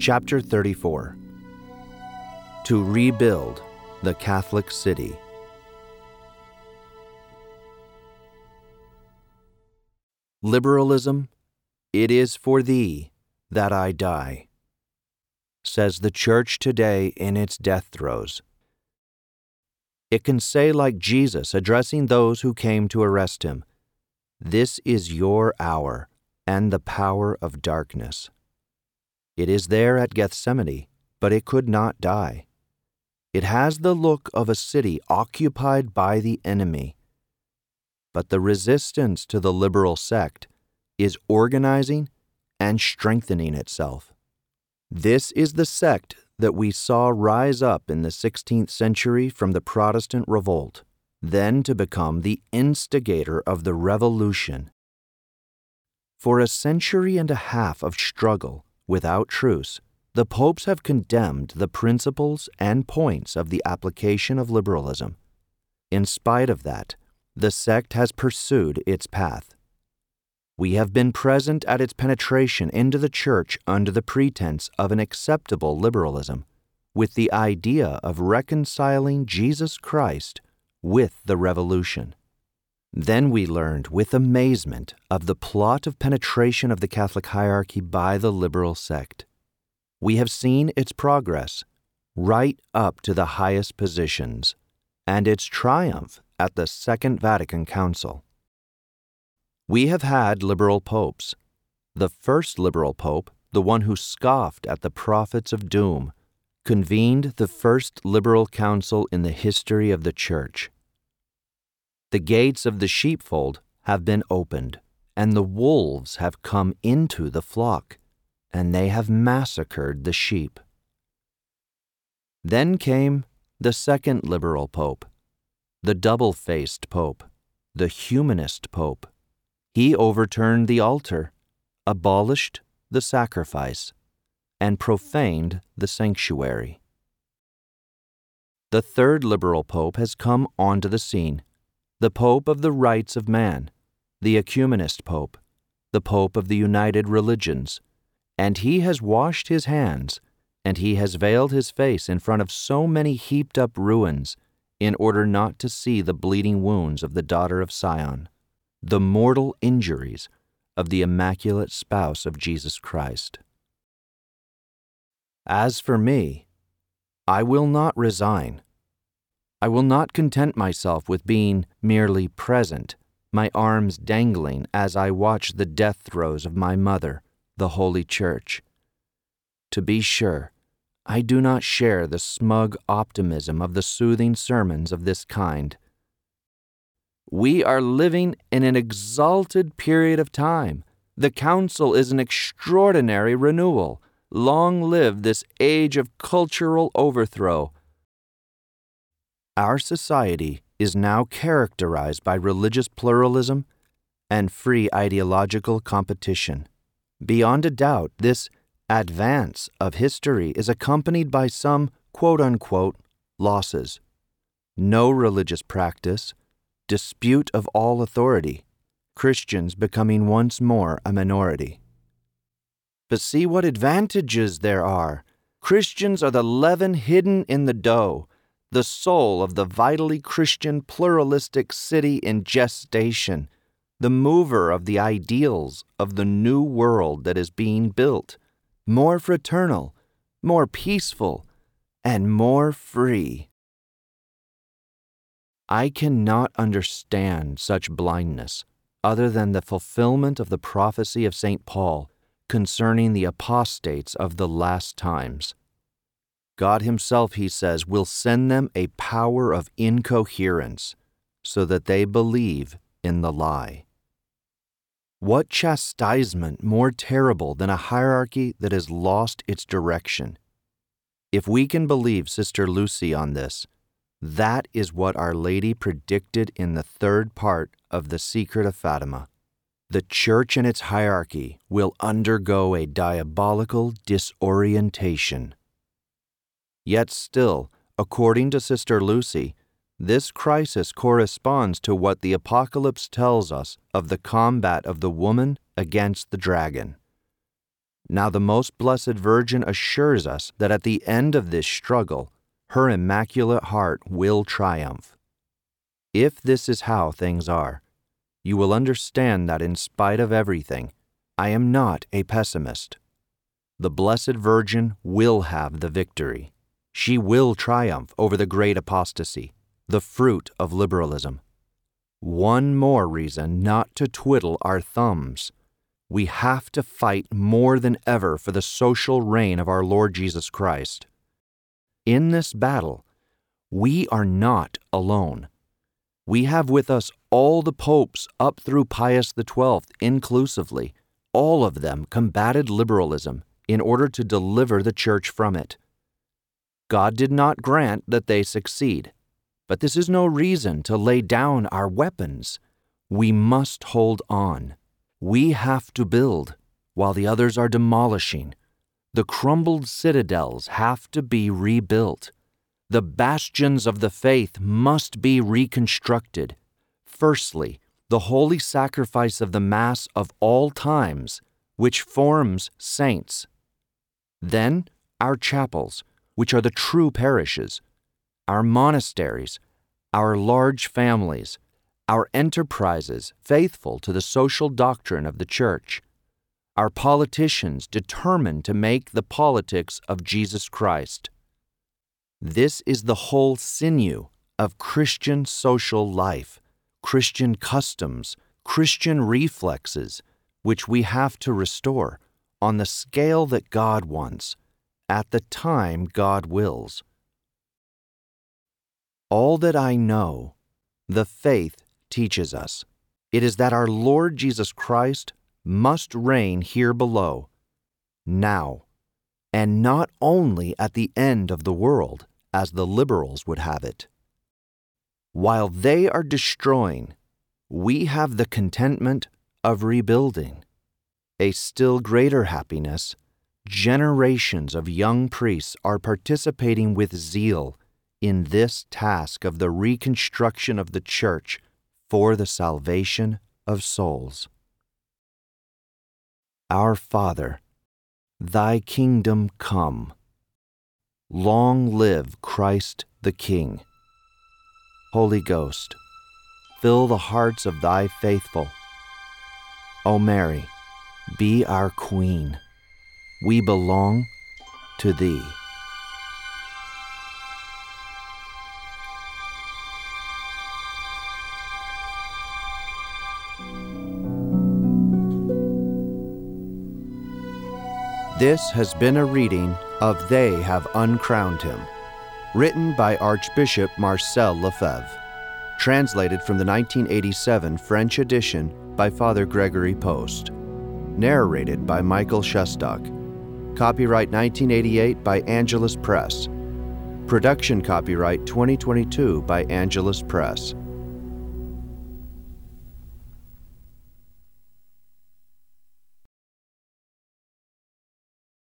Chapter 34 To Rebuild the Catholic City. Liberalism, it is for thee that I die, says the Church today in its death throes. It can say, like Jesus addressing those who came to arrest him, This is your hour and the power of darkness. It is there at Gethsemane, but it could not die. It has the look of a city occupied by the enemy. But the resistance to the liberal sect is organizing and strengthening itself. This is the sect that we saw rise up in the 16th century from the Protestant revolt, then to become the instigator of the revolution. For a century and a half of struggle without truce, the popes have condemned the principles and points of the application of liberalism. In spite of that, the sect has pursued its path. We have been present at its penetration into the church under the pretense of an acceptable liberalism, with the idea of reconciling Jesus Christ with the revolution. Then we learned with amazement of the plot of penetration of the Catholic hierarchy by the liberal sect. We have seen its progress right up to the highest positions and its triumph at the Second Vatican Council. We have had liberal popes. The first liberal pope, the one who scoffed at the prophets of doom, convened the first liberal council in the history of the Church. The gates of the sheepfold have been opened, and the wolves have come into the flock, and they have massacred the sheep. Then came the second liberal pope, the double faced pope, the humanist pope he overturned the altar, abolished the sacrifice, and profaned the sanctuary. The third liberal pope has come onto the scene, the pope of the rights of man, the ecumenist pope, the pope of the united religions, and he has washed his hands, and he has veiled his face in front of so many heaped up ruins in order not to see the bleeding wounds of the daughter of Sion the mortal injuries of the immaculate spouse of Jesus Christ. As for me, I will not resign. I will not content myself with being merely present, my arms dangling as I watch the death throes of my mother, the Holy Church. To be sure, I do not share the smug optimism of the soothing sermons of this kind we are living in an exalted period of time. The Council is an extraordinary renewal. Long live this age of cultural overthrow. Our society is now characterized by religious pluralism and free ideological competition. Beyond a doubt, this advance of history is accompanied by some quote unquote losses. No religious practice, dispute of all authority, Christians becoming once more a minority. But see what advantages there are. Christians are the leaven hidden in the dough, the soul of the vitally Christian pluralistic city in gestation, the mover of the ideals of the new world that is being built, more fraternal, more peaceful, and more free. I cannot understand such blindness other than the fulfillment of the prophecy of St. Paul concerning the apostates of the last times. God Himself, he says, will send them a power of incoherence so that they believe in the lie. What chastisement more terrible than a hierarchy that has lost its direction? If we can believe Sister Lucy on this, that is what Our Lady predicted in the third part of The Secret of Fatima. The Church and its hierarchy will undergo a diabolical disorientation. Yet still, according to Sister Lucy, this crisis corresponds to what the Apocalypse tells us of the combat of the woman against the dragon. Now, the Most Blessed Virgin assures us that at the end of this struggle, her Immaculate Heart will triumph. If this is how things are, you will understand that in spite of everything, I am not a pessimist. The Blessed Virgin will have the victory. She will triumph over the great apostasy, the fruit of liberalism. One more reason not to twiddle our thumbs. We have to fight more than ever for the social reign of our Lord Jesus Christ. In this battle, we are not alone. We have with us all the popes up through Pius XII inclusively. All of them combated liberalism in order to deliver the church from it. God did not grant that they succeed, but this is no reason to lay down our weapons. We must hold on. We have to build while the others are demolishing. The crumbled citadels have to be rebuilt. The bastions of the faith must be reconstructed. Firstly, the holy sacrifice of the Mass of all times, which forms saints. Then, our chapels, which are the true parishes, our monasteries, our large families, our enterprises faithful to the social doctrine of the Church, our politicians determined to make the politics of Jesus Christ. This is the whole sinew of Christian social life, Christian customs, Christian reflexes, which we have to restore on the scale that God wants, at the time God wills. All that I know, the faith teaches us. It is that our Lord Jesus Christ must reign here below, now, and not only at the end of the world, as the liberals would have it. While they are destroying, we have the contentment of rebuilding. A still greater happiness, generations of young priests are participating with zeal in this task of the reconstruction of the Church for the salvation of souls. Our Father, Thy kingdom come. Long live Christ the King. Holy Ghost, fill the hearts of Thy faithful. O Mary, be our Queen. We belong to Thee. This has been a reading of They Have Uncrowned Him, written by Archbishop Marcel Lefebvre, translated from the 1987 French edition by Father Gregory Post, narrated by Michael Shestak. Copyright 1988 by Angelus Press. Production copyright 2022 by Angelus Press.